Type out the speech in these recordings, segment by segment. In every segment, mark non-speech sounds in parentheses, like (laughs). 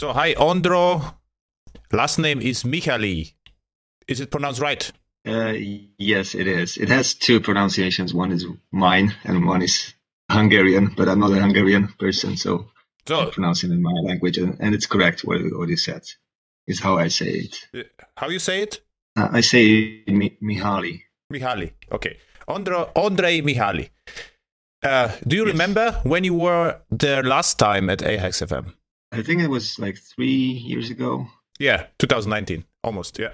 So, hi, Ondro. Last name is Mihályi. Is it pronounced right? Uh, yes, it is. It has two pronunciations. One is mine, and one is Hungarian. But I'm not a Hungarian person, so, so I pronounce it in my language, and, and it's correct what, what you said. Is how I say it. How you say it? Uh, I say Mi- Mihályi. Mihályi. Okay. Ondro, Ondrej Mihályi. Uh, do you yes. remember when you were there last time at airhacks.fm? I think it was like three years ago. Yeah, 2019, almost. Yeah,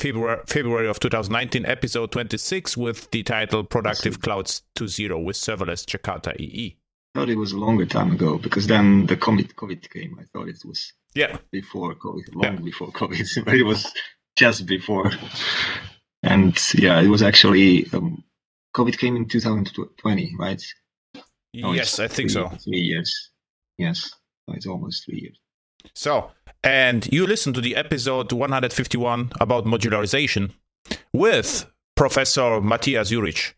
February February of 2019, episode 26, with the title "Productive Clouds to Zero" with serverless Jakarta EE. I thought it was a longer time ago because then the COVID, COVID came. I thought it was yeah before COVID, long yeah. before COVID, (laughs) but it was just before. And yeah, it was actually um, COVID came in 2020, right? Oh, yes, I think three, so. Three years. Yes, it's almost three years. So, and you listened to the episode 151 about modularization with Professor Matjaz Juric.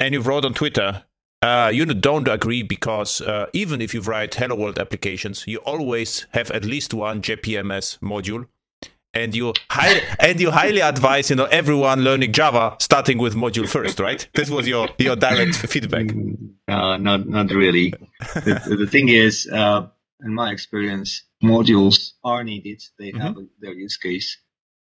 And you wrote on Twitter, uh, you don't agree because uh, even if you write Hello World applications, you always have at least one JPMS module and you high, and you highly advise you know everyone learning Java starting with module first, right? This was your your direct feedback. Uh, not not really. the, the, thing is, uh, in my experience, modules are needed. They mm-hmm. have their use case,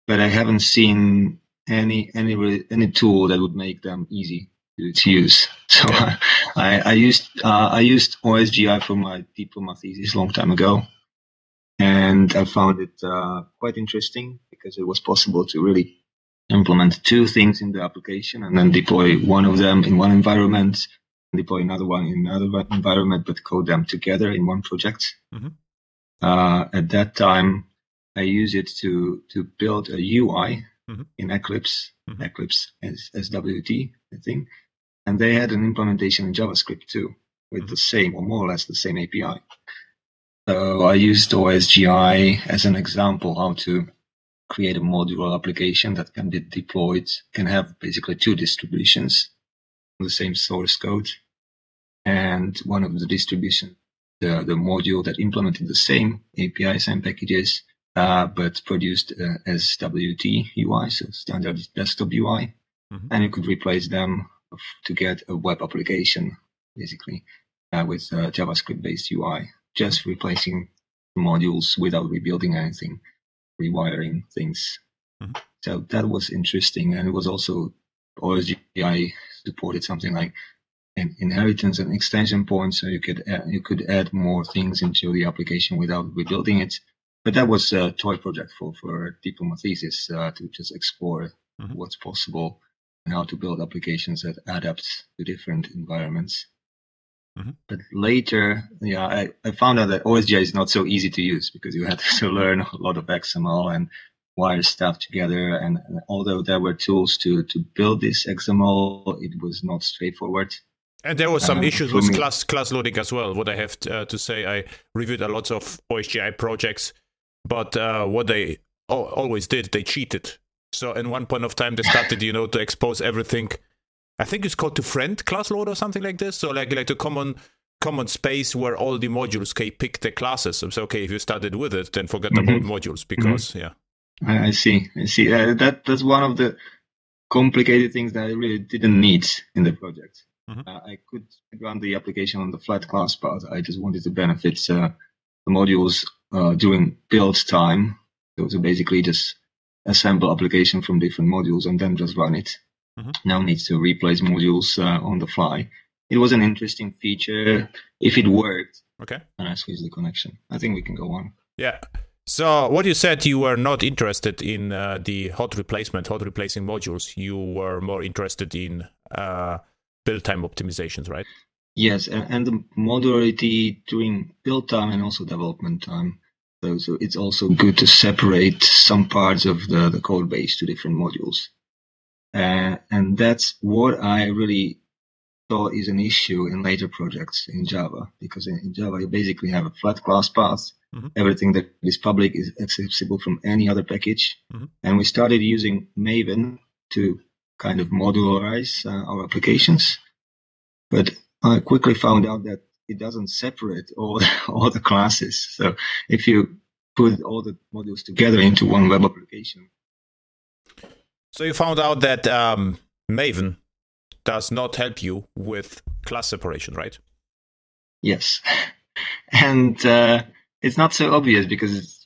but I haven't seen any any any tool that would make them easy to, to use. (laughs) So (laughs) I, I used uh, I used OSGI for my diploma thesis a long time ago and I found it uh, quite interesting because it was possible to really implement two things in the application and then deploy one of them in one environment, deploy another one in another environment, but code them together in one project. Mm-hmm. Uh, at that time, I used it to to build a UI mm-hmm. in Eclipse, mm-hmm. Eclipse as SWT, I think, and they had an implementation in JavaScript too, with mm-hmm. the same or more or less the same API. So I used OSGI as an example how to create a modular application that can be deployed, can have basically two distributions on the same source code. And one of the distribution, the, the module that implemented the same API, same packages, uh, but produced uh, SWT UI, so standard desktop UI. Mm-hmm. And you could replace them to get a web application, basically, uh, with JavaScript based UI just replacing modules without rebuilding anything, rewiring things. Mm-hmm. So that was interesting, and it was also OSGI supported something like an inheritance and extension points, so you could add, you could add more things into the application without rebuilding it. But that was a toy project for for diploma thesis uh, to just explore mm-hmm. what's possible and how to build applications that adapt to different environments. Mm-hmm. But later, yeah, I, I found out that OSGI is not so easy to use because you had (laughs) to learn a lot of XML and wire stuff together. And, and although there were tools to, to build this XML, it was not straightforward. And there were some um, issues with me. class class loading as well. What I have to, uh, to say, I reviewed a lot of OSGI projects, but uh, what they always did, they cheated. So in one point of time, they started, you know, to expose everything I think it's called to friend class load or something like this. So like like a common common space where all the modules can pick the classes. So okay, if you started with it, then forget mm-hmm. about modules because mm-hmm. yeah. I see. I see. Uh, that that's one of the complicated things that I really didn't need in the project. Mm-hmm. Uh, I could run the application on the flat class path. I just wanted to benefit uh, the modules uh, during build time. So, basically just assemble application from different modules and then just run it. Mm-hmm. Now needs to replace modules uh, on the fly. It was an interesting feature if it worked. Okay. And I squeeze the connection. I think we can go on. Yeah. So what you said, you were not interested in uh, the hot replacement, hot replacing modules. You were more interested in uh, build time optimizations, right? Yes, and, the modularity during build time and also development time. So, so it's also good to separate some parts of the, the code base to different modules. Uh, and that's what I really thought is an issue in later projects in Java, because in, in Java you basically have a flat class path. Mm-hmm. Everything that is public is accessible from any other package. Mm-hmm. And we started using Maven to kind of modularize uh, our applications. But I quickly found out that it doesn't separate all, (laughs) all the classes. So if you put all the modules together into one web application. So you found out that um, Maven does not help you with class separation, right? Yes, (laughs) and uh, it's not so obvious because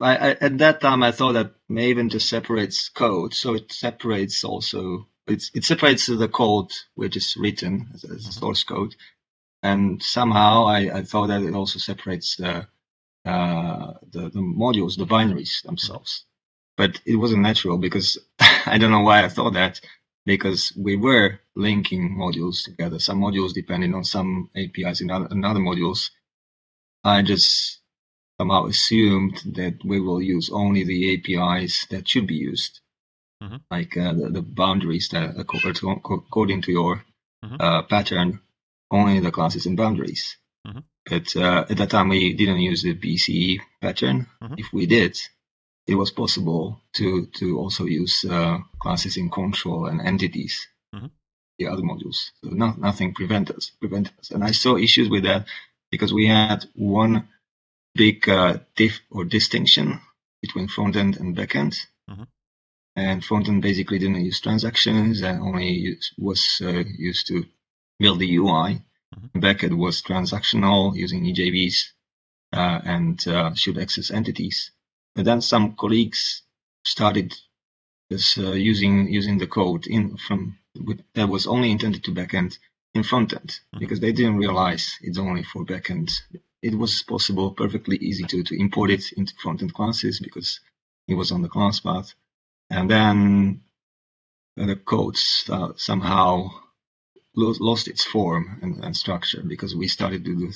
I, I, at that time I thought that Maven just separates code, so it separates also it's, it separates the code which is written as, as source code, and somehow I, I, thought that it also separates the, uh, the, the modules, the binaries themselves. But it wasn't natural because (laughs) I don't know why I thought that because we were linking modules together. Some modules depending on some APIs in other, in other modules. I just somehow assumed that we will use only the APIs that should be used mm-hmm. like uh, the, the, boundaries that according to your mm-hmm. uh, pattern, only the classes and boundaries. Mm-hmm. But uh, at that time, we didn't use the BCE pattern. Mm-hmm. If we did, it was possible to to also use uh, classes in control and entities, mm-hmm. the other modules. So not, nothing prevent us, prevent us. And I saw issues with that because we had one big uh, diff or distinction between front end and back end. Mm-hmm and frontend basically didn't use transactions and only use, was uh, used to build the UI. Mm-hmm. Backend was transactional using EJBs uh, and uh, should access entities. But then some colleagues started just uh, using using the code in from that was only intended to backend in frontend mm-hmm. because they didn't realize it's only for backend. It was possible, perfectly easy to to import it into frontend classes because it was on the class path and then the code uh, somehow lost its form and, and, structure because we started to do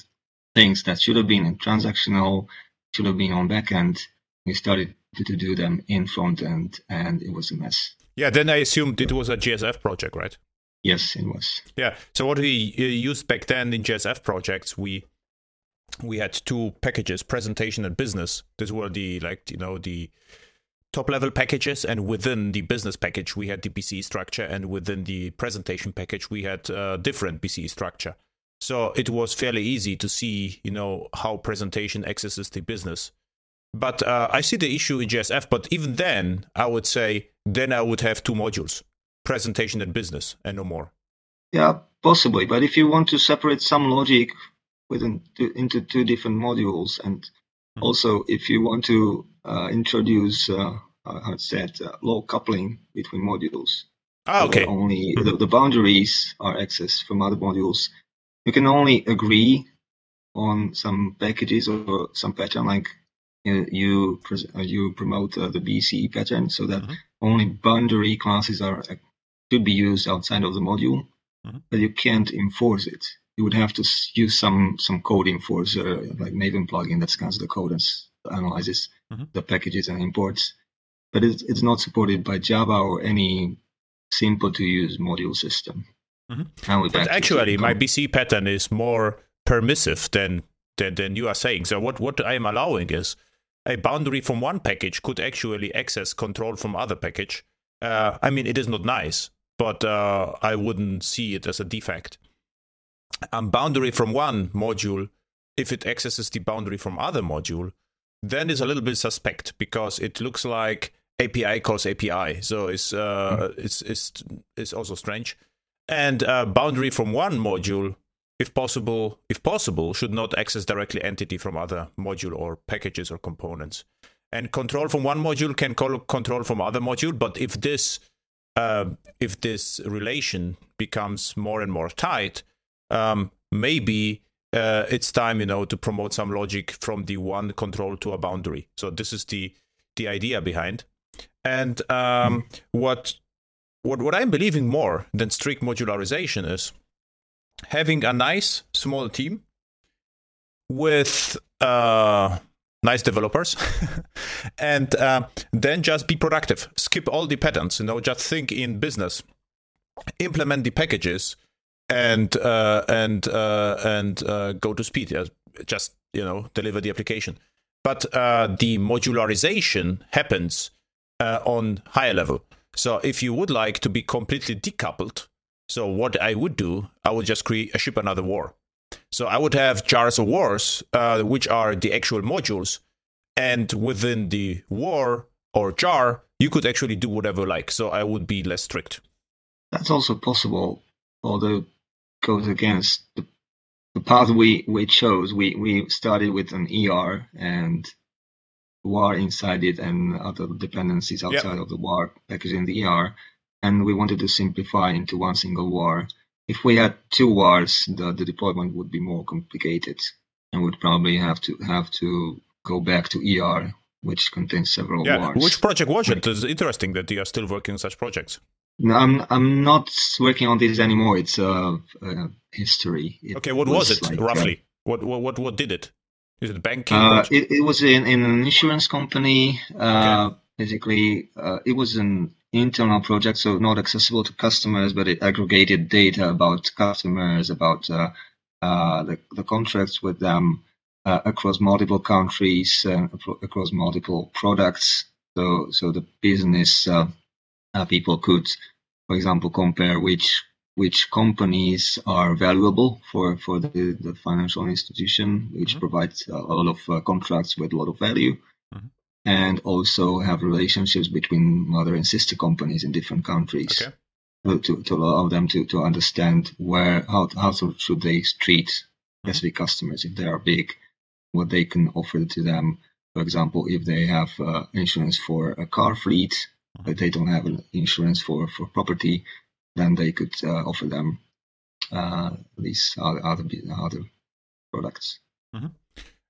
things that should have been in transactional, should have been on backend. We started to, do them in front end, and it was a mess. Yeah, then I assumed it was a JSF project, right? Yes, it was. Yeah. So what we uh, used back then in JSF projects, we we had two packages, presentation and business. These were the like you know the top level packages and within the business package we had the BCE structure and within the presentation package we had a uh, different BCE structure. So it was fairly easy to see, you know, how presentation accesses the business. But uh, I see the issue in JSF, but even then, I would say then I would have two modules, presentation and business, and no more. Yeah, possibly. But if you want to separate some logic within into two different modules, and mm-hmm. also if you want to uh, introduce, uh, how said, uh, low coupling between modules. Ah, okay. Only mm-hmm. the, the, boundaries are accessed from other modules. You can only agree on some packages or some pattern, like you you, you promote uh, the BCE pattern, so that mm-hmm. only boundary classes are should be used outside of the module, mm-hmm. but you can't enforce it. You would have to use some some code enforcer, like Maven plugin that scans the code and analyzes mm-hmm. the packages and imports, but it's, it's not supported by Java or any simple to use module system. Mm-hmm. But actually, my BCE pattern is more permissive than, than than you are saying. So what what I am allowing is a boundary from one package could actually access control from other package. Uh, I mean, it is not nice, but uh, I wouldn't see it as a defect. A boundary from one module, if it accesses the boundary from other module, then is a little bit suspect because it looks like API calls API, so it's uh, mm-hmm. it's it's it's also strange. And uh, boundary from one module, if possible, if possible, should not access directly entity from other module or packages or components. And control from one module can call control from other module, but if this uh, if this relation becomes more and more tight, um, maybe uh, it's time, you know, to promote some logic from the one control to a boundary. So this is the the idea behind. And um, what what what I'm believing more than strict modularization is having a nice small team with uh, nice developers, (laughs) and uh, then just be productive. Skip all the patterns. You know, just think in business. Implement the packages and uh, and uh, and uh, go to speed. Just you know deliver the application. But uh, the modularization happens on higher level. So if you would like to be completely decoupled, so what I would do, I would just create a ship another war. So I would have jars of wars, uh, which are the actual modules, and within the war or jar, you could actually do whatever you like. So I would be less strict. That's also possible, although goes against the, the path we, we chose. We we started with an ER and war inside it and other dependencies outside yep. of the war packaged in the ER, and we wanted to simplify into one single war. If we had two wars, the, the deployment would be more complicated and would probably have to have to go back to ER, which contains several yeah. wars. Which project was it? It's interesting that you are still working on such projects. No, I'm I'm not working on this anymore. It's a, a history. It okay, what was, was it like, roughly? Uh, what what what did it? Is it banking? Uh, it, it was in, in an insurance company. Uh, okay. Basically, uh, it was an internal project, so not accessible to customers, but it aggregated data about customers, about uh, uh, the, the contracts with them uh, across multiple countries, across multiple products. So, so the business people could, for example, compare which which companies are valuable for, for the, the financial institution, which mm-hmm. provides a lot of uh, contracts with a lot of value. And also have relationships between mother and sister companies in different countries okay. to, to allow them to, to understand where how, how should they treat mm-hmm. specific customers if they are big, what they can offer to them. For example, if they have uh, insurance for a car fleet, mm-hmm. but they don't have insurance for, for property, then they could uh, offer them uh, these other other, other products. Mm-hmm.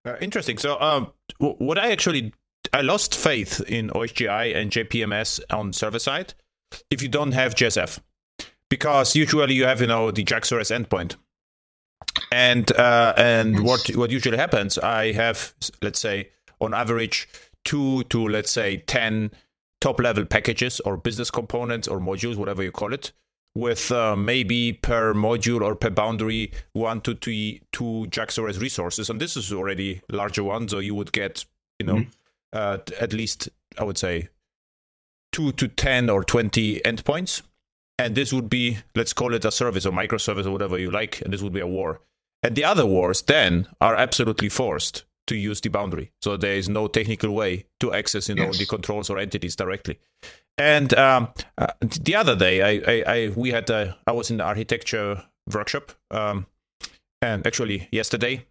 Uh, interesting. So, um, what I actually I lost faith in OSGI and JPMS on server side if you don't have JSF, because usually you have you know the JAX-RS endpoint, and uh, and what what usually happens, I have let's say on average two to let's say ten top level packages or business components or modules, whatever you call it, with uh, maybe per module or per boundary one to two, two JAX-RS resources. And this is already larger one, so you would get, you know, mm-hmm. Uh, at least, I would say, two to 10 or 20 endpoints. And this would be, let's call it a service or microservice or whatever you like, and this would be a war. And the other wars then are absolutely forced to use the boundary. So there is no technical way to access, you know, yes. the controls or entities directly. And um, uh, the other day, I, I, I we had a, I was in the architecture workshop, um, and actually yesterday,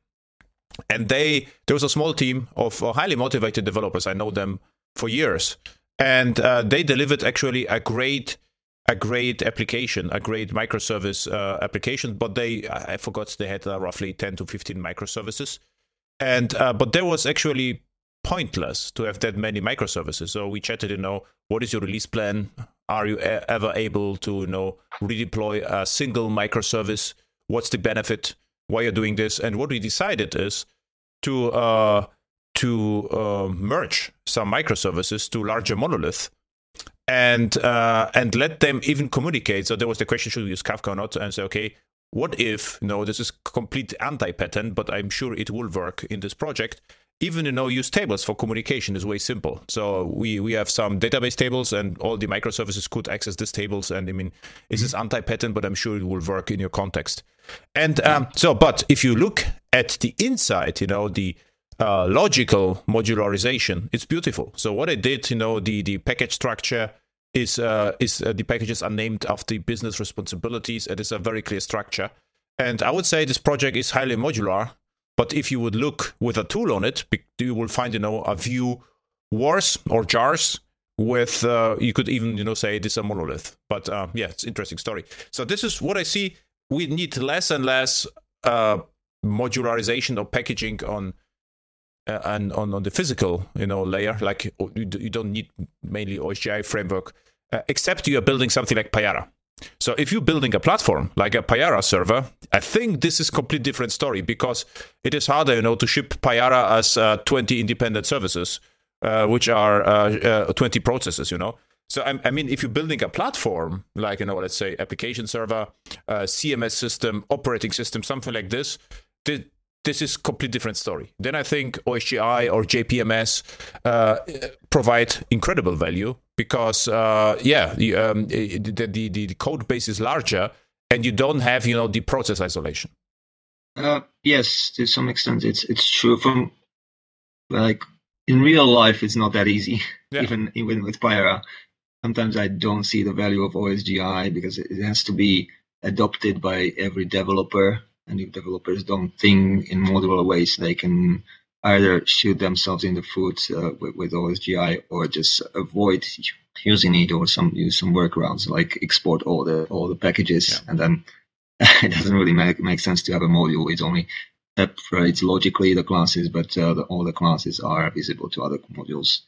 and they there was a small team of uh, highly motivated developers. I know them for years, and uh, they delivered actually a great a great application, a great microservice uh, application. But they I forgot they had uh, roughly ten to fifteen microservices, and uh, but there was actually pointless to have that many microservices. So we chatted, you know, what is your release plan? Are you a- ever able to, you know, redeploy a single microservice? What's the benefit? Why you're doing this? And what we decided is to uh, to uh, merge some microservices to larger monolith and uh, and let them even communicate. So there was the question: should we use Kafka or not? And say, okay, what if you know this is complete anti-pattern, but I'm sure it will work in this project even you know use tables for communication is way simple. So we we have some database tables and all the microservices could access these tables. And i mean this is anti-pattern but i'm sure it will work in your context. And um, so but if you look at the inside you know the uh, logical modularization it's beautiful. So what i did you know the the package structure is uh, is uh, the packages are named after business responsibilities. It is a very clear structure. And i would say this project is highly modular but if you would look with a tool on it, you will find, you know, a few wars or jars with, uh, you could even, you know, say this is a monolith. But uh, yeah, it's interesting story. So this is what I see. We need less and less uh, modularization or packaging on uh, and on, on the physical, you know, layer. Like you, you don't need mainly OSGI framework, uh, except you are building something like Payara. So if you're building a platform like a Payara server, I think this is complete different story because it is harder, you know, to ship Payara as uh, 20 independent services, uh, which are uh, uh 20 processes, you know. So I, I, mean, if you're building a platform like you know, let's say application server, uh, CMS system, operating system, something like this, th- this is complete different story. Then I think OSGI or JPMS uh, provide incredible value because uh, yeah, the, um, the, the, the code base is larger and you don't have you know the process isolation. Uh, yes, to some extent, it's it's true. From like in real life, it's not that easy. Yeah. Even even with Payara, sometimes I don't see the value of OSGI because it it has to be adopted by every developer, and if developers don't think in modular ways, they can either shoot themselves in the foot uh, with, with OSGI or just avoid using it or some use some workarounds like export all the all the packages Yeah. and then (laughs) it doesn't really make make sense to have a module. It only separates logically the classes, but uh, the, all the classes are visible to other modules.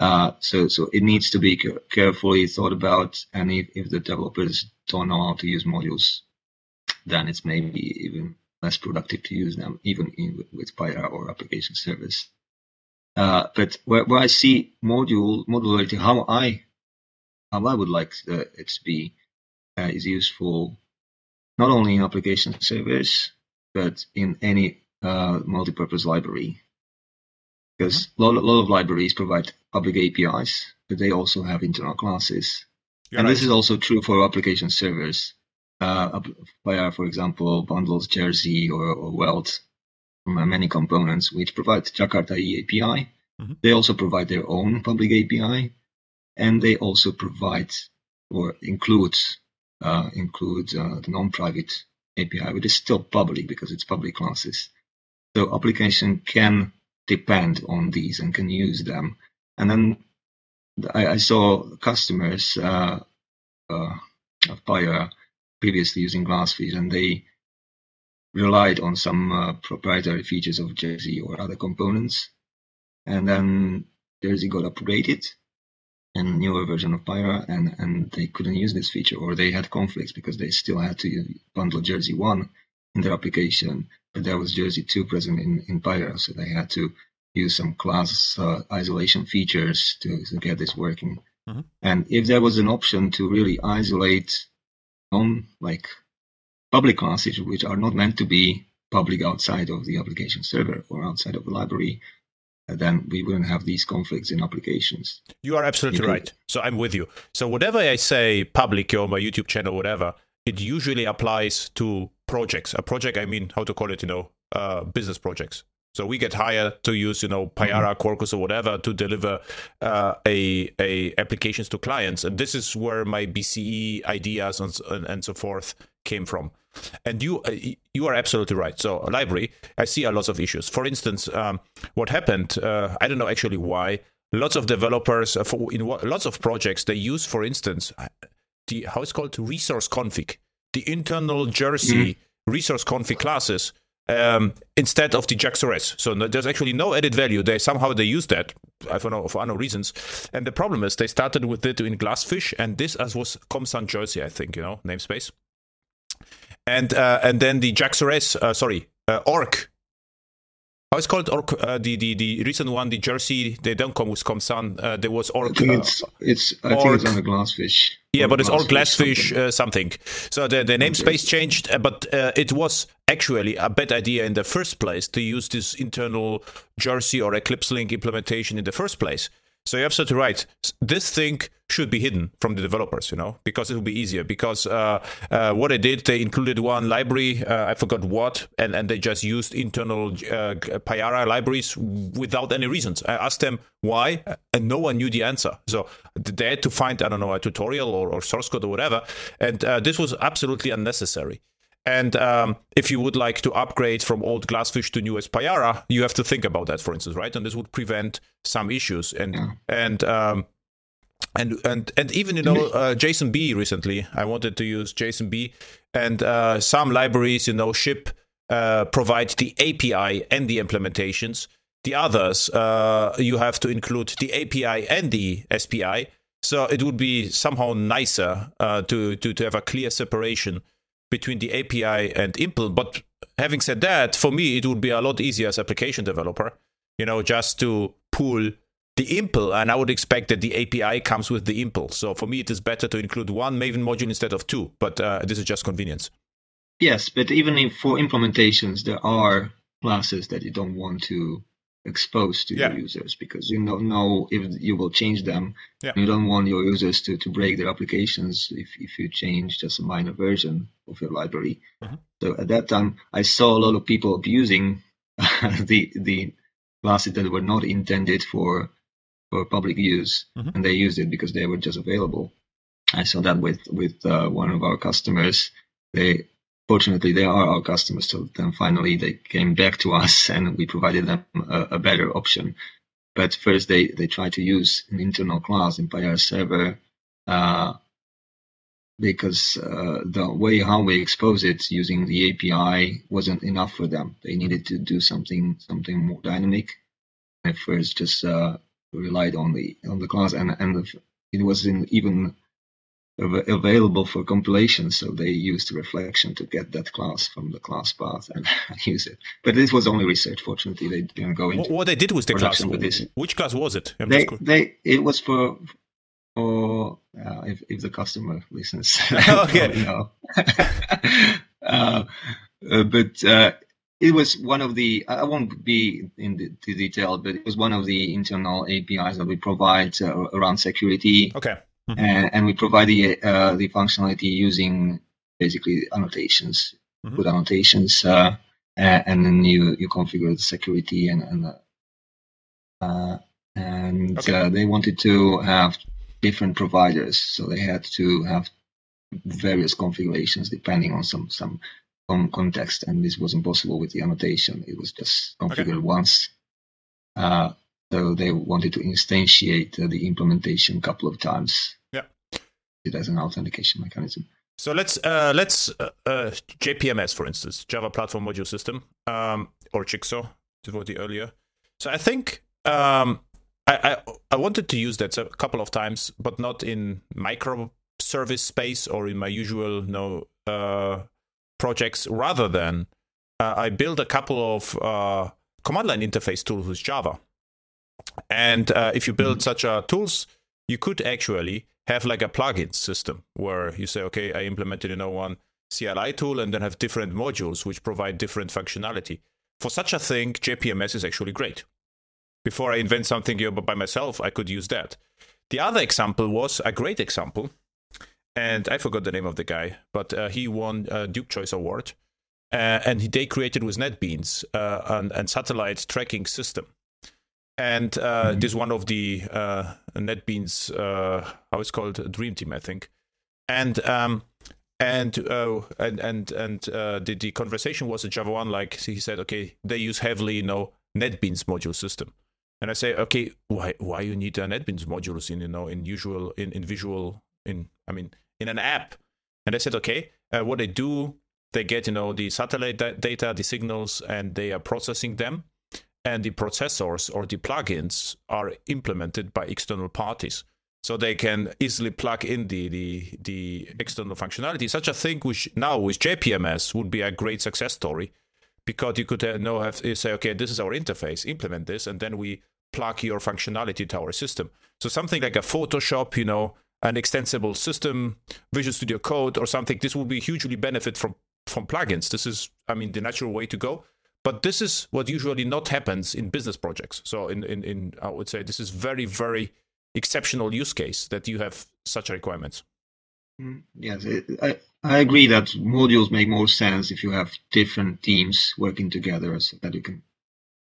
Uh, so so it needs to be carefully thought about, and if, if the developers don't know how to use modules, then it's maybe even less productive to use them, even in with, Payara or application service. Uh, but where, where I see module modularity, how I how I would like uh, it to be uh, is useful not only in application service but in any uh, multi-purpose library. Because a lot, a lot of libraries provide public APIs, but they also have internal classes. You're and right. this is also true for application servers. Uh, app- for example, bundles Jersey or, or Weld from uh, many components, which provide Jakarta E API. Mhm. They also provide their own public API, and they also provide or include uh, include uh, the non-private API, which is still public because it's public classes. So application can depend on these and can use them. And then I, I saw customers uh, uh, of Payara previously using Glassfish, and they relied on some uh, proprietary features of Jersey or other components. And then Jersey got upgraded and newer version of Payara, and, and they couldn't use this feature, or they had conflicts because they still had to bundle Jersey 1 in their application, but there was Jersey 2 present in, in Payara, so they had to use some class uh, isolation features to, to get this working. Mhm. And if there was an option to really isolate on like public classes, which are not meant to be public outside of the application server or outside of the library, uh, then we wouldn't have these conflicts in applications. You are absolutely You right. So I'm with you. So whatever I say public or my YouTube channel, whatever, it usually applies to projects. A project, I mean, how to call it, you know, uh, business projects. So we get hired to use, you know, Payara, Quarkus, or whatever to deliver uh, a a applications to clients, and this is where my BCE ideas and, and, and so forth came from. And you uh, you are absolutely right. So a library, I see a lot of issues. For instance, um, what happened? Uh, I don't know actually why. Lots of developers uh, for in what, lots of projects they use, for instance, uh, the how it's called resource config, the internal Jersey resource config classes um, instead of the JAX-RS. So no, there's actually no added value. They somehow they use that I don't know for unknown reasons. And the problem is they started with it in Glassfish, and this as was ComSun Jersey, I think you know namespace. And uh, and then the JAX-RS, uh, sorry, uh, org. How it's called org? Uh, the the the recent one, the Jersey. They don't come with ComSun. Uh, there was I think uh, it's it's I think it's org. on the glassfish. yeah, but it's all Glassfish, something. uh, something. So the, the namespace changed, uh, but uh, it was actually a bad idea in the first place to use this internal Jersey or Eclipse Link implementation in the first place. So you're absolutely right. This thing should be hidden from the developers, you know, because it will be easier. Because uh, uh, what they did, they included one library, uh, I forgot what, and, and they just used internal uh, Payara libraries without any reasons. I asked them why, and no one knew the answer. So they had to find, I don't know, a tutorial or, or source code or whatever. And uh, this was absolutely unnecessary. And um, if you would like to upgrade from old Glassfish to newest Payara, you have to think about that, for instance, right? And this would prevent some issues. And Yeah. and um, and and and even you know uh, JSON B recently, I wanted to use JSON B, and uh, some libraries, you know, ship uh, provide the API and the implementations. The others, uh, you have to include the API and the SPI. So it would be somehow nicer uh, to, to to have a clear separation between the API and impl. But having said that, for me, it would be a lot easier as application developer, you know, just to pull the impl, and I would expect that the API comes with the impl. So for me, it is better to include one Maven module instead of two. But uh, this is just convenience. Yes, but even if for implementations, there are classes that you don't want to expose to Yeah. your users because you don't know if you will change them. Yeah. You don't want your users to, to break their applications if, if you change just a minor version of your library. Mhm. So at that time, I saw a lot of people abusing (laughs) the the classes that were not intended for for public use, Mhm. and they used it because they were just available. I saw that with with uh, one of our customers. They fortunately they are our customers, so then finally they came back to us (laughs) and we provided them a, a better option. But first they they tried to use an internal class in Payara server. Uh, because uh, the way how we expose it using the API wasn't enough for them. They needed to do something something more dynamic. At first, just uh, relied on the on the class, and and the, it wasn't even av- available for compilation. So they used reflection to get that class from the class path and (laughs) use it. But this was only research. Fortunately, they didn't go into What, they did with the class? production with this. Which class was it? I'm they they it was for for uh, if if the customer listens. (laughs) (laughs) Okay. know. uh, uh, but uh, it was one of the I won't be in the, the detail, but it was one of the internal APIs that we provide uh, around security, okay. And, and we provide the uh, the functionality using basically annotations, Mhm. put annotations, uh, and, then you you configure the security and and uh, uh, and Okay. uh, they wanted to have different providers, so they had to have various configurations depending on some some context, and this wasn't possible with the annotation. It was just configured once. So they wanted to instantiate uh, the implementation a couple of times. Yeah. It as an authentication mechanism. So let's uh, let's uh, uh, JPMS for instance, Java Platform Module System, um, or Jigsaw, to vote the earlier. So I think um, I, I I wanted to use that a couple of times, but not in microservice space or in my usual no uh, projects. Rather than uh, I built a couple of uh, command line interface tools with Java, and uh, if you build such a tools, you could actually have like a plugin system where you say, okay, I implemented in one CLI tool and then have different modules which provide different functionality. For such a thing, JPMS is actually great. Before I invent something here by myself, I could use that. The other example was a great example, and I forgot the name of the guy, but uh, he won a Duke Choice Award, uh, and he, they created with NetBeans uh, an, an satellite tracking system. And uh, this is one of the uh, NetBeans, uh, how it's called, Dream Team, I think. And um, and uh, and and and uh, the the conversation was in Java one. Like he said, okay, they use heavily, you know, NetBeans module system. And I say, okay, why why you need a NetBeans modules in you know in usual in in visual in I mean in an app? And I said, okay, uh, what they do, they get you know the satellite da- data, the signals, and they are processing them and the processors or the plugins are implemented by external parties. So they can easily plug in the, the, the external functionality. Such a thing which now with jpms would be a great success story because you could uh, know have you say okay this is our interface implement this and then we plug your functionality to our system. So something like a photoshop you know an extensible system visual studio code or something this would be hugely benefit from from plugins. This is i mean the natural way to go but this is what usually not happens in business projects. So in, in, in I would say this is very, very exceptional use case that you have such requirements. Mm, Yes, I, I agree that modules make more sense if you have different teams working together so that you can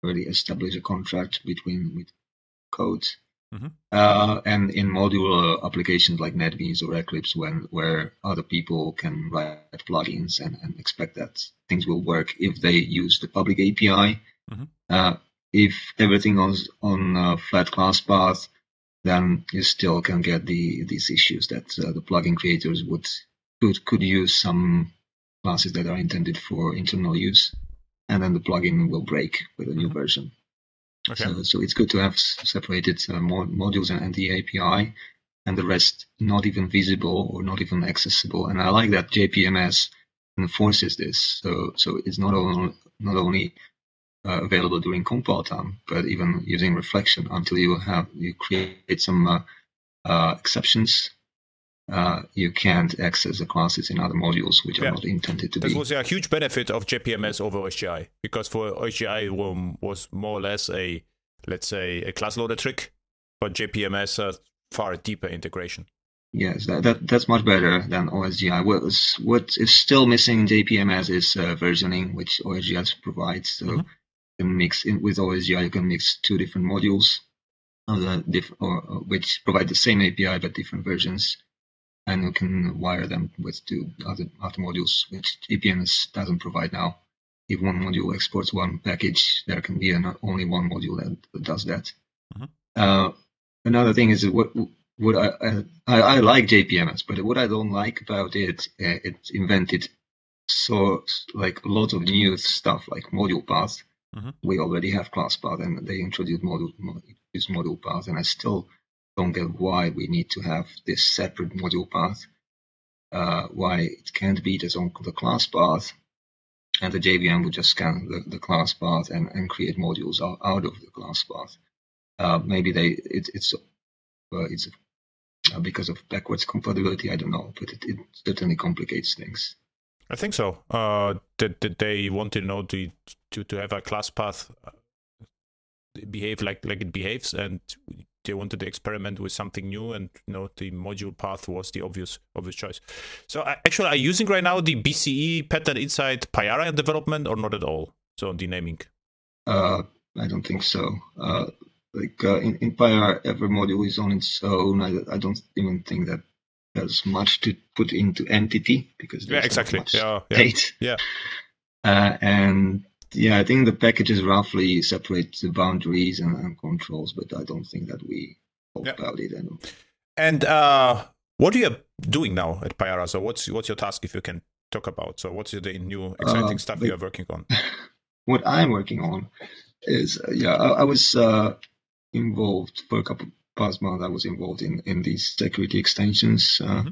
really establish a contract between with code. Mhm. Uh, and in modular applications like NetBeans or Eclipse, when where other people can write plugins and, and expect that things will work if they use the public API. Mhm. Uh, if everything is on uh, flat class path, then you still can get the these issues that uh, the plugin creators would could could use some classes that are intended for internal use, and then the plugin will break with a new version. Okay. So, so it's good to have separated uh, modules and, and the API, and the rest not even visible or not even accessible. And I like that JPMS enforces this. So so it's not only not only uh, available during compile time, but even using reflection until you have you create some uh, uh, exceptions. Uh, you can't access the classes in other modules which are not intended to This be. was a huge benefit of JPMS over OSGI because for OSGI um, was more or less a let's say a class loader trick, but JPMS a far deeper integration. Yes, that, that that's much better than OSGI. What is, what is still missing in JPMS is uh, versioning, which OSGI provides. So Mhm. can mix in with OSGI. You can mix two different modules, diff- or, or, which provide the same API but different versions, and you can wire them with two other other modules, which JPMS doesn't provide now. If one module exports one package, there can be an, only one module that, does that. Mm-hmm. Uh, another thing is what what I, I, I like JPMS, but what I don't like about it, uh, it invented so like a lot of new stuff like module paths. Mm-hmm. We already have class path, and they introduced module this module path, and I still don't get why we need to have this separate module path. Uh, why it can't be just on the class path, and the JVM would just scan the, the class path and, and create modules out, out of the class path. Uh, maybe they it, it's uh, it's because of backwards compatibility. I don't know, but it, it certainly complicates things. I think so. Uh, they wanted to know to, to to have a class path uh, behave like like it behaves, and they wanted to experiment with something new, and you know the module path was the obvious obvious choice. So actually, are you using right now the BCE pattern inside Payara development, or not at all? So on the naming. Uh, I don't think so. Uh, like uh, in, in Payara, every module is on its own. I, I don't even think that there's much to put into entity because there's yeah, exactly. yeah, yeah, yeah. Uh, and yeah, I think the packages roughly separate the boundaries and, and controls, but I don't think that we talk yeah. about it anymore. And uh, what are you doing now at Payara? So what's what's your task if you can talk about? So what's the new exciting uh, stuff you are working on? (laughs) what I'm working on is uh, yeah, I, I was uh, involved for a couple past month. I was involved in in these security extensions. Uh,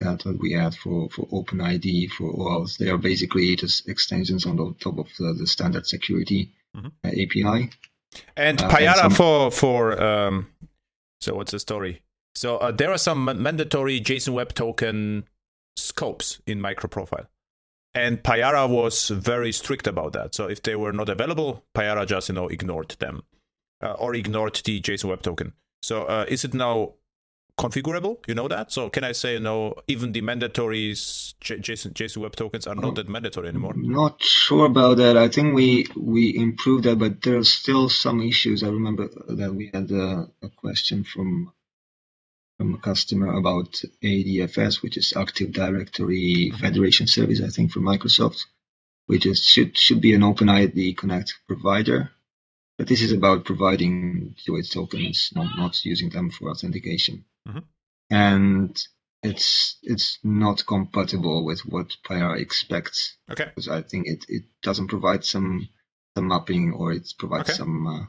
That we had for, for OpenID for OAuth. They are basically just extensions on the top of the, the standard security mm-hmm. uh, API. And uh, Payara and some... for for um, so what's the story? So uh, there are some mandatory JSON Web Token scopes in MicroProfile. And Payara was very strict about that. So if they were not available, Payara just you know ignored them uh, or ignored the JSON Web Token. So uh, is it now configurable? You know that? So can I say no? Even the mandatory JSON JSON Web Tokens are not that mandatory anymore. Not sure about that. I think we we improved that, but there are still some issues. I remember that we had a, a question from from a customer about ADFS, which is Active Directory. Federation Service, I think, from Microsoft, which is should should be an OpenID Connect provider. But this is about providing JWT tokens, not, not using them for authentication. Mm-hmm. And it's it's not compatible with what Payara expects. Okay. Because I think it, it doesn't provide some some mapping or it provides okay. some uh,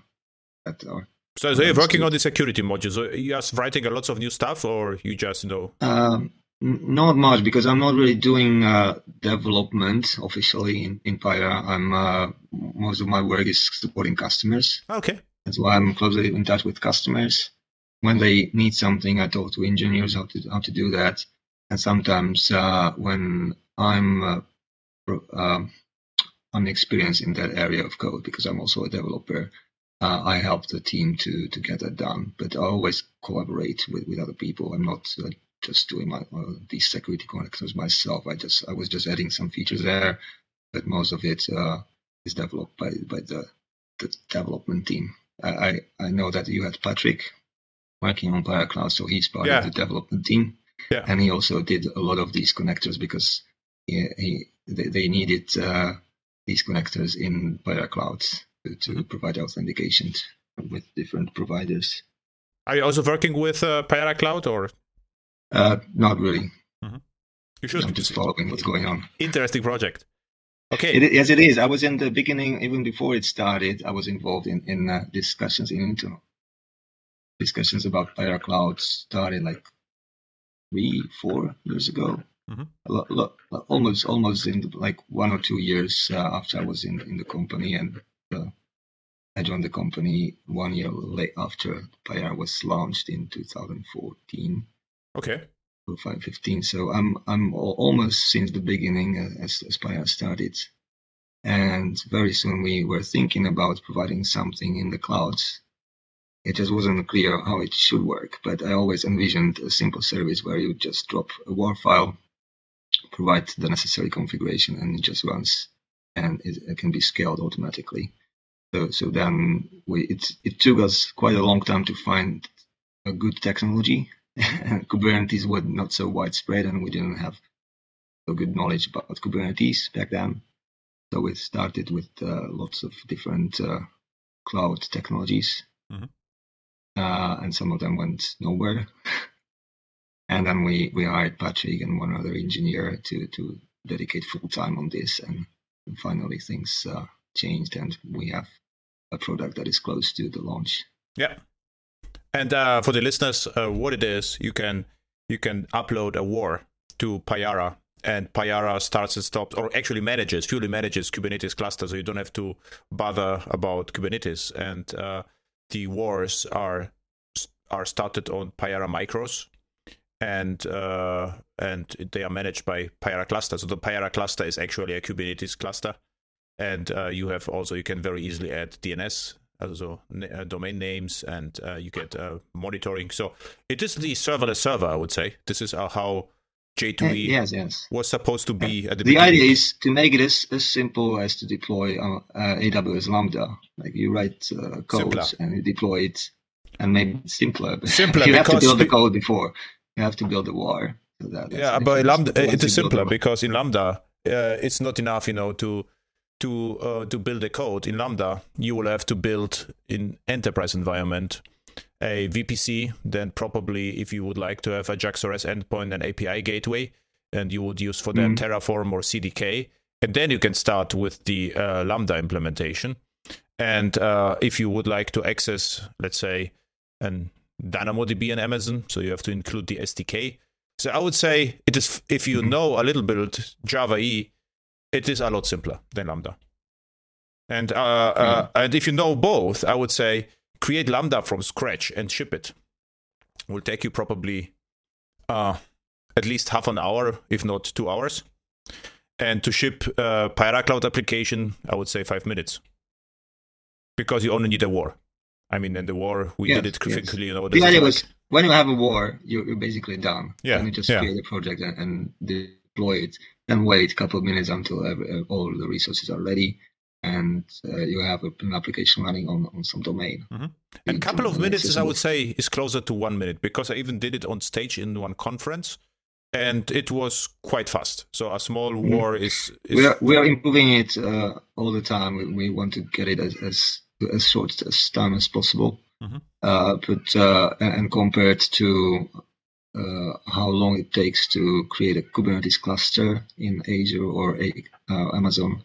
that are so, you're working on the security modules. So you just writing a lots of new stuff, or you just know? Um, not much because I'm not really doing uh, development officially in, in Payara. I'm uh, most of my work is supporting customers. Okay. That's why I'm closely in touch with customers. When they need something, I talk to engineers how to how to do that. And sometimes uh, when I'm uh, um, I'm experienced in that area of code because I'm also a developer. Uh, I help the team to to get that done, but I always collaborate with, with other people. I'm not uh, just doing my uh, these security connectors myself. I just I was just adding some features there, but most of it uh, is developed by by the the development team. I, I know that you had Patrick working on Payara Cloud, so he's part yeah. of the development team, yeah. and he also did a lot of these connectors because he, he they, they needed uh, these connectors in Payara Cloud to, to mm-hmm. provide authentication with different providers. Are you also working with uh, Cloud or uh, not really. Mm-hmm. You should. I'm just following what's going on. Interesting project. Okay. It, yes, it is. I was in the beginning, even before it started. I was involved in in uh, discussions in internal discussions about Payara Cloud. Started like three, four years ago. Mm-hmm. almost, almost in the, like one or two years uh, after I was in in the company, and uh, I joined the company one year late after Payara was launched in 2014. Okay. 515. So I'm I'm almost since the beginning uh, as Payara started, and very soon we were thinking about providing something in the clouds. It just wasn't clear how it should work, but I always envisioned a simple service where you just drop a WAR file, provide the necessary configuration, and it just runs, and it, it can be scaled automatically. So, so then we, it, it took us quite a long time to find a good technology. (laughs) Kubernetes was not so widespread and we didn't have so good knowledge about Kubernetes back then. So we started with uh, lots of different uh, cloud technologies. Mm-hmm. And some of them went nowhere. (laughs) and then we, we hired Patrick and one other engineer to, to dedicate full time on this. And, and finally things uh, changed and we have a product that is close to the launch. Yeah. And uh, for the listeners, uh, what it is, you can you can upload a war to Payara, and Payara starts and stops, or actually manages, fully manages Kubernetes cluster, so you don't have to bother about Kubernetes. And uh, the wars are are started on Payara micros, and uh, and they are managed by Payara cluster. So the Payara cluster is actually a Kubernetes cluster, and uh, you have also you can very easily add DNS, also uh, domain names, and uh, you get uh, monitoring. So it is the serverless server, I would say. This is uh, how J2E yes, yes. was supposed to be at the, the beginning. idea is to make it as, as simple as to deploy uh, AWS Lambda. Like you write uh, code and you deploy it, and maybe simpler. Simpler you have to build the code before. You have to build the war. So that, yeah, but Lambda it is simpler because in Lambda uh, it's not enough, you know, to to uh, to build a code in Lambda. You will have to build in enterprise environment a VPC, then probably if you would like to have a JAX-RS endpoint and API gateway, and you would use for that mm. Terraform or CDK, and then you can start with the uh, Lambda implementation. And uh, if you would like to access, let's say, an DynamoDB and Amazon, so you have to include the SDK. So I would say it is if you mm-hmm. know a little bit Java E, it is a lot simpler than Lambda. And uh, uh, and if you know both, I would say create Lambda from scratch and ship it. it will take you probably uh, at least half an hour, if not two hours. And to ship uh, Payara Cloud application, I would say five minutes, because you only need a war. I mean, in the war, we yes, did it quickly. Yes. You know, the idea was when you have a war, you're, you're basically done. Yeah, and you just yeah. create a project and, and, deploy it, and wait a couple of minutes until every, all the resources are ready, and uh, you have an application running on, on some domain. Mm-hmm. A couple of minutes, I would say, is closer to one minute because I even did it on stage in one conference, and it was quite fast. So a small mm-hmm. war is, is, We are we are improving it uh, all the time. We, we, want to get it as, as as short as time as possible. Mm-hmm. Uh, but uh, and compared to uh, how long it takes to create a Kubernetes cluster in Azure or a, uh, Amazon,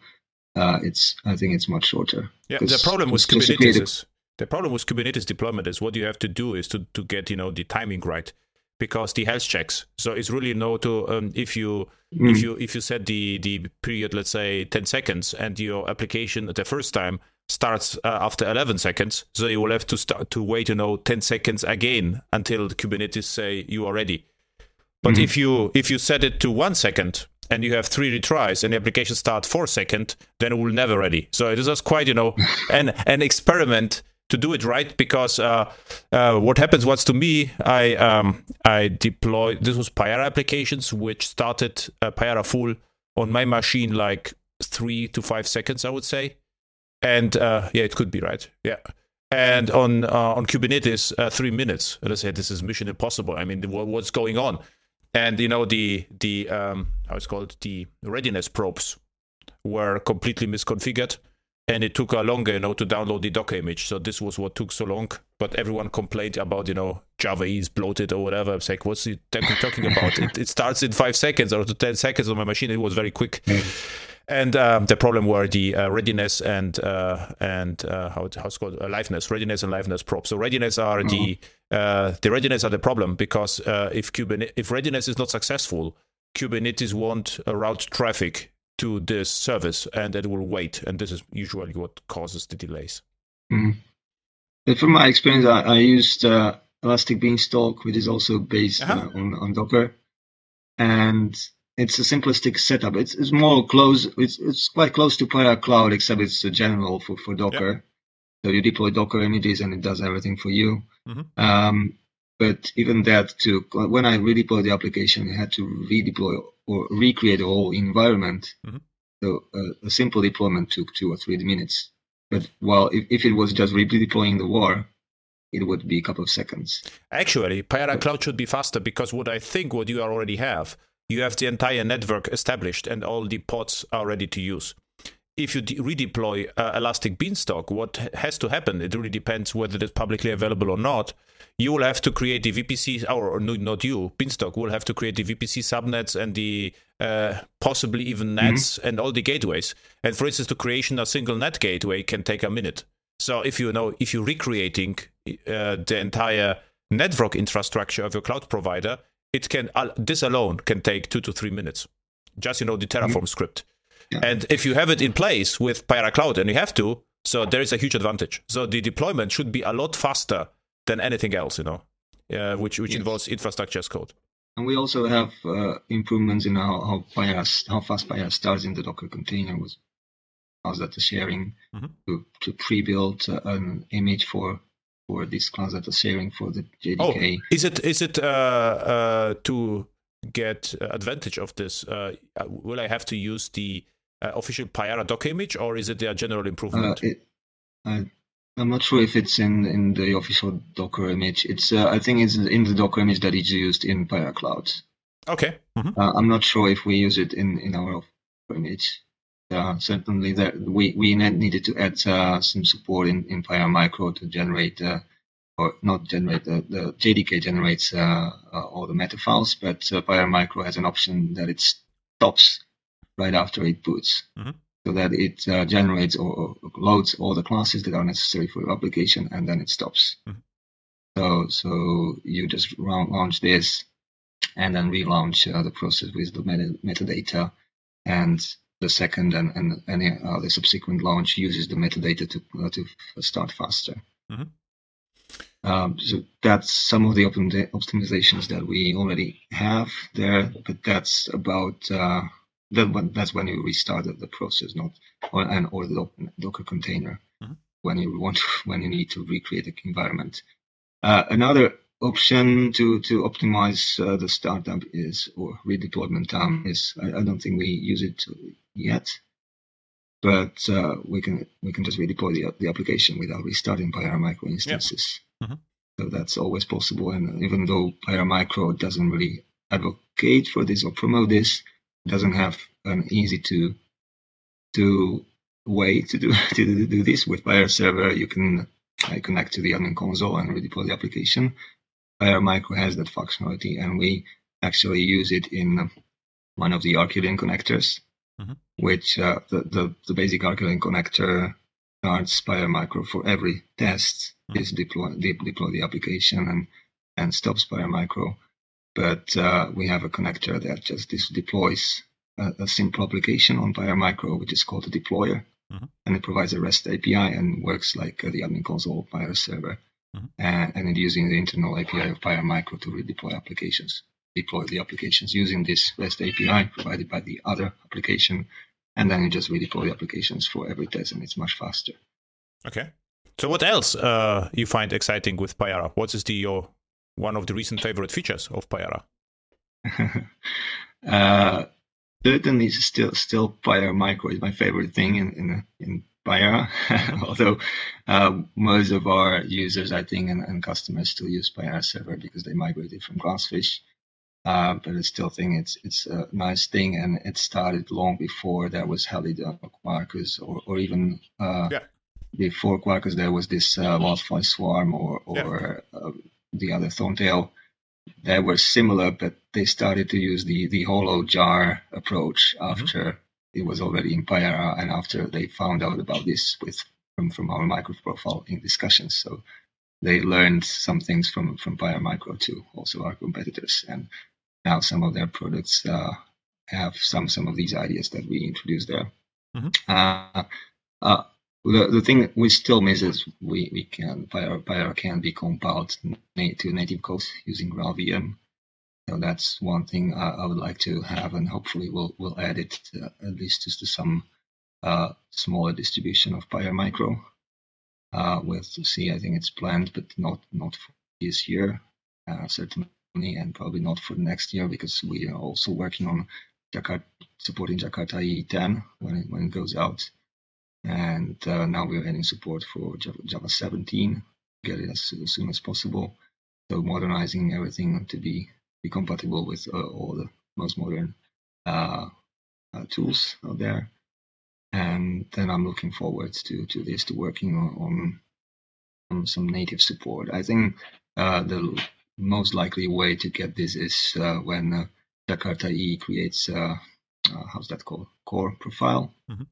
uh, it's I think it's much shorter. Yeah, the problem with Kubernetes is the problem with Kubernetes deployment is what you have to do is to, to get you know the timing right because the health checks. So it's really no to um, if you mm. if you if you set the the period let's say 10 seconds and your application the first time starts uh, after 11 seconds so you will have to start to wait you know 10 seconds again until the kubernetes say you are ready. But mm-hmm. if you if you set it to one second and you have three retries and the application start four second then it will never ready. So it is just quite you know (laughs) an an experiment to do it right because uh, uh, what happens was to me i um, i deployed this was Payara applications which started uh, Payara full on my machine like three to five seconds i would say and uh, yeah, it could be right. Yeah. And on uh, on Kubernetes, uh, three minutes. And I said, this is mission impossible. I mean, what's going on? And you know, the the um, how it's called the readiness probes were completely misconfigured, and it took a longer, you know, to download the Docker image. So this was what took so long. But everyone complained about, you know, Java is bloated or whatever. I was like, what's he talking about? it, it starts in five seconds or to ten seconds on my machine. It was very quick. And um, the problem were the uh, readiness and uh, and uh, how it, how it's called uh, liveness, readiness and liveness probes. So readiness are mm-hmm. the uh, the readiness are the problem because uh, if Kubernetes if readiness is not successful, Kubernetes won't route traffic to this service and it will wait, and this is usually what causes the delays. Mm-hmm. From my experience, I, I used Elastic Beanstalk, which is also based uh-huh. on on Docker, and it's a simplistic setup. It's, it's more close. It's it's quite close to Payara Cloud, except it's a general for, for Docker. Yep. So you deploy Docker images and it does everything for you. Mm-hmm. Um, but even that, too, when I redeployed the application, I had to redeploy or recreate the whole environment. Mm-hmm. So uh, a simple deployment took two or three minutes. But well, if, if it was just redeploying the war, it would be a couple of seconds. Actually, Payara Cloud should be faster because what I think what you already have, you have the entire network established and all the pods are ready to use. If you de- redeploy uh, Elastic Beanstalk, what has to happen? It really depends whether it's publicly available or not. You will have to create the VPC, or, or no, not you, Beanstalk will have to create the VPC subnets and the uh, possibly even nets mm-hmm. and all the gateways. And for instance, the creation of a single NAT gateway can take a minute. So if you know if you're recreating uh, the entire network infrastructure of your cloud provider, it can uh, this alone can take two to three minutes. Just you know the Terraform mm-hmm. script, yeah. and if you have it in place with Payara Cloud, and you have to, so there is a huge advantage. So the deployment should be a lot faster than anything else, you know, uh, which which yes. involves infrastructure as code. And we also have uh, improvements in how how, Payara, how fast Payara starts in the Docker container with that data sharing mm-hmm. to, to pre-build uh, an image for for this class data sharing for the JDK. Oh, is it is it uh, uh, to get advantage of this? Uh, will I have to use the uh, official Payara doc image, or is it a general improvement? Uh, it, I'm not sure if it's in, in the official Docker image. It's I think it's in the Docker image that is used in Payara Cloud. Okay. Mm-hmm. I'm not sure if we use it in in our image uh, certainly that we, we needed to add uh, some support in, in Payara Micro to generate, uh, or not generate, the, the JDK generates uh, uh, all the meta files, but uh, Micro has an option that it stops right after it boots. Mm-hmm. So that it generates or, loads all the classes that are necessary for your application, and then it stops. Mm-hmm. So, so you just launch this, and then relaunch the process with the meta- metadata, and the second and, and any uh, the subsequent launch uses the metadata to uh, to start faster. Mm-hmm. Um, so that's some of the optim- optimizations that we already have there, but that's about uh, that, that's when you restart the, process, not or and or the Docker container mm-hmm. when you want to, (laughs) when you need to recreate the environment. Uh, another option to to optimize uh, the startup is or redeployment time is I, I, don't think we use it yet, but uh, we can we can just redeploy the the application without restarting Payara Micro instances. Mm-hmm. So that's always possible. And even though Payara Micro doesn't really advocate for this or promote this, doesn't have an easy to to way to do (laughs) to do this with Payara Server. You can I connect to the admin console and redeploy the application. Payara Micro has that functionality, and we actually use it in one of the Arquillian connectors, mm-hmm. which uh, the, the, the basic Arquillian connector starts Payara Micro for every test mm-hmm. is deploy de- deploy the application and and stops Payara Micro. But uh, we have a connector that just deploys a, a, simple application on Payara Micro, which is called a deployer, mm-hmm. and it provides a REST API and works like uh, the admin console Payara server mm-hmm. And, and using the internal API of Payara Micro to redeploy applications, deploy the applications using this REST API provided by the other application, and then you just redeploy the applications for every test, and it's much faster. Okay. So what else uh, you find exciting with Payara? What is the your one of the recent favorite features of Payara? (laughs) uh, certainly, still still Payara Micro is my favorite thing in in, in Payara, (laughs) although uh, most of our users, I think, and, and, customers still use Payara server because they migrated from Glassfish. Uh, but I still think it's it's a nice thing, and it started long before there was Helidon Quarkus, or or even uh, yeah. before Quarkus there was this uh, Wildfly Swarm or or yeah. Um, the other Thorntail. They were similar, but they started to use the the hollow jar approach mm-hmm. after. Mm-hmm it was already in Payara, and after they found out about this with from, from our micro profile in discussions, so they learned some things from from Payara Micro too, also our competitors, and now some of their products uh, have some some of these ideas that we introduced there. Mm-hmm. Uh, uh, the, the thing we still miss is we, we can Payara, Payara can be compiled to native code using GraalVM so that's one thing I, I, would like to have, and hopefully we'll we'll add it to, at least to some uh, smaller distribution of Payara Micro. Uh, with C, I think it's planned, but not not for this year, uh, certainly, and probably not for next year because we are also working on Jakarta supporting Jakarta EE10 when it when it goes out. and uh, now we're adding support for Java, Java 17, get it as, as, soon as possible. So modernizing everything to be, be compatible with uh, all the most modern uh, uh, tools out there. And then I'm looking forward to, to this, to working on, on some native support. I think uh, the most likely way to get this is uh, when Jakarta E creates, how's that called, core profile. Mm-hmm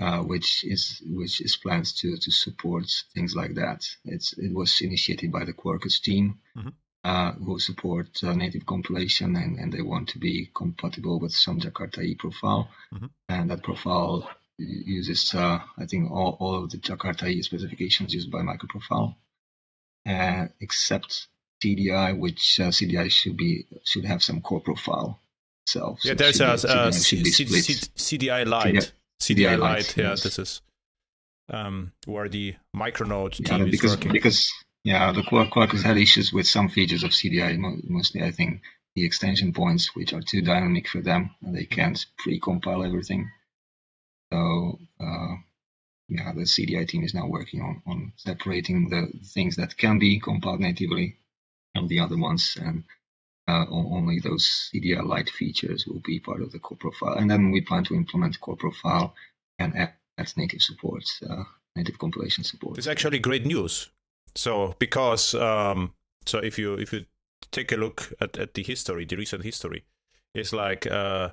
uh, which is which is plans to to support things like that. It's it was initiated by the Quarkus team, mm-hmm. Uh, who support uh, native compilation and, and they want to be compatible with some Jakarta E profile, mm-hmm. and that profile uses uh, I think all, all of the Jakarta E specifications used by microprofile, uh, except CDI, which uh, CDI should be should have some core profile itself. Yeah, so there's a, CDI Lite. CDI, Lite. Yeah, this is um, where the Micronaut yeah, team because, is working. Because yeah, the Quarkus had issues with some features of CDI. Mostly, I think the extension points, which are too dynamic for them, and they can't pre-compile everything. So uh, yeah, the CDI team is now working on, on separating the things that can be compiled natively from the other ones, and uh, only those CDI Lite features will be part of the core profile. And then we plan to implement core profile and add native support, uh, native compilation support. It's actually great news. So because um, so if you if you take a look at, at the history, the recent history, it's like uh,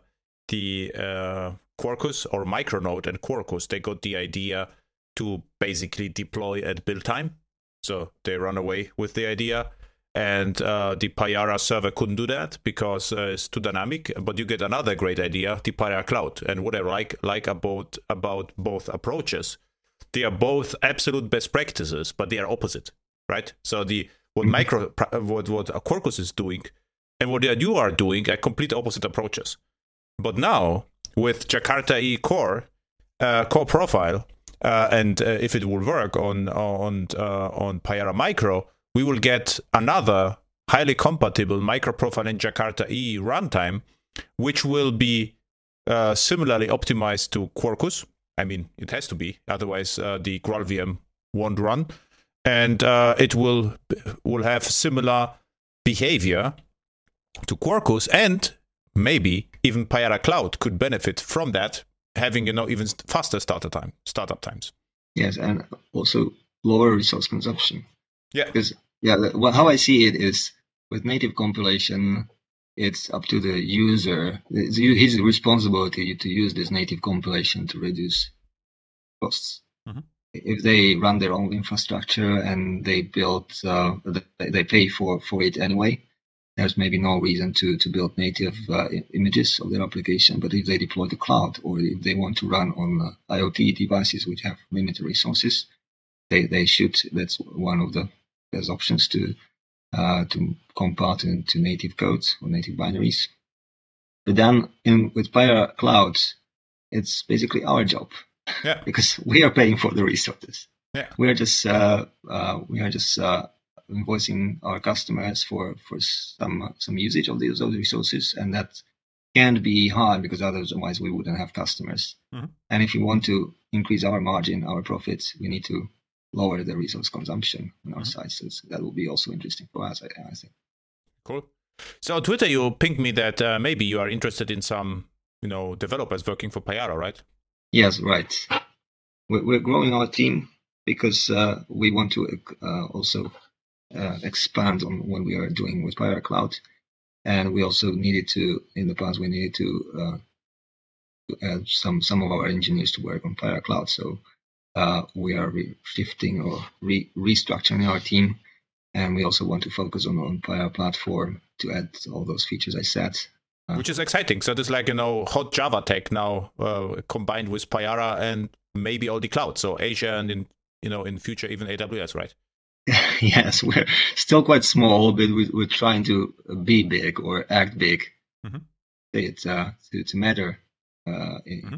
the uh, Quarkus or Micronaut and Quarkus, they got the idea to basically deploy at build time. So they run away with the idea and uh, the Payara server couldn't do that because uh, it's too dynamic. But you get another great idea, the Payara Cloud. And what I like like about about both approaches, they are both absolute best practices, but they are opposite, right? So the what mm-hmm. micro what what Quarkus is doing and what you are doing are complete opposite approaches. But now with Jakarta E core uh, core profile, uh, and uh, if it will work on on uh, on Payara Micro we will get another highly compatible microprofile in Jakarta E runtime, which will be uh, similarly optimized to Quarkus. I mean, it has to be, otherwise uh, the GraalVM won't run, and uh, it will will have similar behavior to Quarkus, and maybe even Payara Cloud could benefit from that, having you know even faster startup time startup times. Yes, and also lower resource consumption. Yeah. Because yeah, well, how I see it is with native compilation, it's up to the user. It's his responsibility to use this native compilation to reduce costs. Mm-hmm. If they run their own infrastructure and they build, uh, they pay for, for it anyway, there's maybe no reason to, to build native uh, images of their application. But if they deploy the cloud or if they want to run on uh, IoT devices which have limited resources, they, they should. That's one of the there's options to to compile to, to native codes or native binaries. But then in, with Payara Cloud, it's basically our job. Yeah. (laughs) because we are paying for the resources. Yeah. We are just uh, uh, we are just uh, invoicing our customers for for some some usage of these the resources, and that can be hard because otherwise we wouldn't have customers. Mm-hmm. And if we want to increase our margin, our profits, we need to lower the resource consumption on our mm-hmm. side. So that will be also interesting for us, I, I, think. Cool. So on Twitter, you pinged me that uh, maybe you are interested in some, you know, developers working for Payara, right? Yes, right. We're, we're growing our team because uh, we want to uh, also uh, expand on what we are doing with Payara Cloud, and we also needed to, in the past, we needed to uh, add some some of our engineers to work on Payara Cloud. So we are shifting or re- restructuring our team, and we also want to focus on on platform to add all those features I said. Uh, Which is exciting. So there's like you know hot Java tech now uh, combined with Payara and maybe all the cloud. So Azure and in you know in future even AWS, right? (laughs) yes, we're still quite small, but we, are trying to be big or act big. Mm-hmm. It uh, to to matter uh, mm-hmm.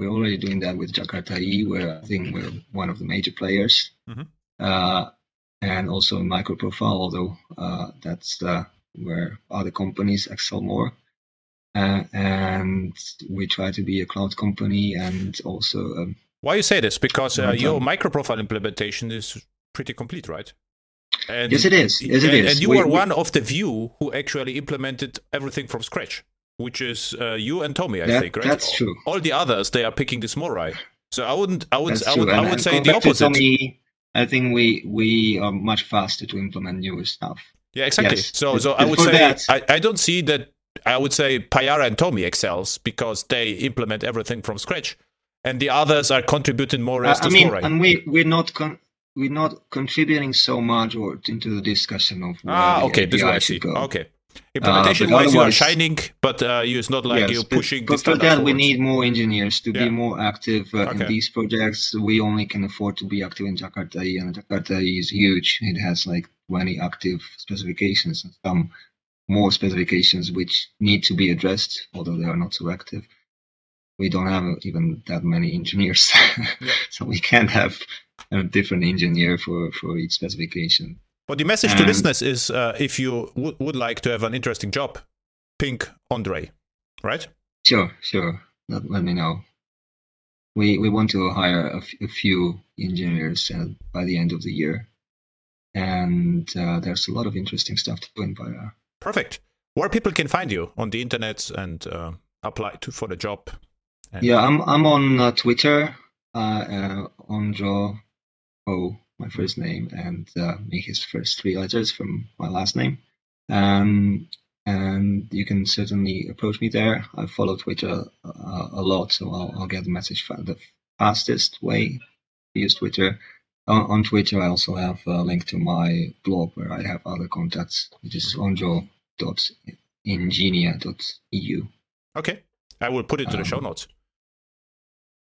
We're already doing that with Jakarta E, where I think we're one of the major players. Mm-hmm. Uh, and also in microprofile, although uh, that's uh, where other companies excel more. Uh, and we try to be a cloud company and also um, Why you say this? Because uh, your microprofile implementation is pretty complete, right? And, yes, it is. Yes, it and, is. And you we, are we, one of the few who actually implemented everything from scratch, which is uh, you and TomEE, I that, think, right? That's true. All the others, they are picking the Morai. So I wouldn't. I would. I would, I would say the opposite. TomEE, I think we we are much faster to implement newer stuff. Yeah, exactly. Yes. So, so I would say that, I, I don't see that. I would say Payara and TomEE excels because they implement everything from scratch, and the others are contributing more. Uh, I mean, and we we're not con- we're not contributing so much or into the discussion of ah okay this is what I see go. okay implementation uh, wise you are shining but uh, it's not like yes, you're pushing but, but for that we need more engineers to yeah. be more active uh, okay. in these projects we only can afford to be active in jakarta and jakarta is huge it has like 20 active specifications and some more specifications which need to be addressed although they are not so active we don't have even that many engineers (laughs) yeah. so we can't have a different engineer for, for each specification. But the message to listeners is uh, if you w- would like to have an interesting job, ping Andre, right? Sure, sure. Let, let me know. We we want to hire a, f- a few engineers uh, by the end of the year, and uh, there's a lot of interesting stuff to do in Payara. Perfect. Where people can find you on the internet and uh, apply to for the job. And... Yeah, I'm I'm on uh, Twitter, uh, uh, Ondro O, my first name, and uh, make his first three letters from my last name. Um, and you can certainly approach me there. I follow Twitter uh, a lot, so I'll, I'll get the message the fastest way to use Twitter. On, on, Twitter, I also have a link to my blog where I have other contacts, which is ondro.inginea.eu. Okay, I will put it to the um, show notes.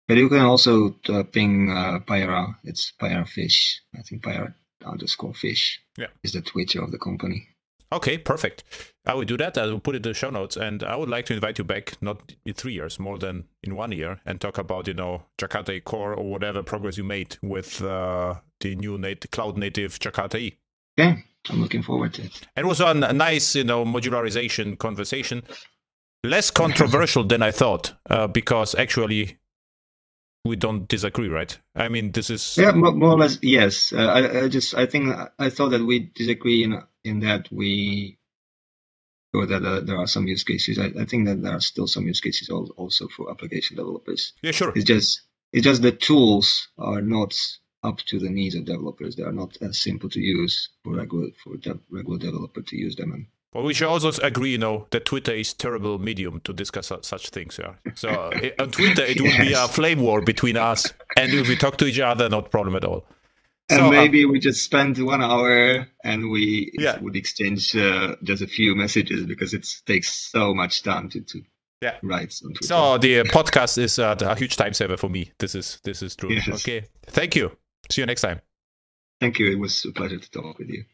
But you can also uh, ping uh, Payara. It's Payara Fish. I think Payara underscore Fish yeah. is the Twitter of the company. Okay, perfect. I will do that. I will put it in the show notes, and I would like to invite you back, not in three years, more than in one year, and talk about you know Jakarta core or whatever progress you made with uh, the new nat- cloud native Jakarta E. Yeah, I'm looking forward to it. It was a nice you know modularization conversation, less controversial than I thought, uh, because actually we don't disagree, right? I mean, this is yeah, more, more or less yes. Uh, I, I, just I think I thought that we disagree in in that we or that uh, there are some use cases. I, I, think that there are still some use cases also for application developers. Yeah, sure. It's just it's just the tools are not up to the needs of developers. They are not as simple to use for regular for the regular developer to use them. And well, we should also agree, you know, that Twitter is terrible medium to discuss such things. Yeah. So (laughs) uh, on Twitter, it yes. would be a flame war between us, and if we talk to each other, not problem at all. And so, uh, maybe we just spend one hour and we yeah. would exchange uh, just a few messages because it takes so much time to, to yeah. write. So the podcast is uh, a huge time saver for me. This is this is true. Yes. Okay. Thank you. See you next time. Thank you. It was a pleasure to talk with you.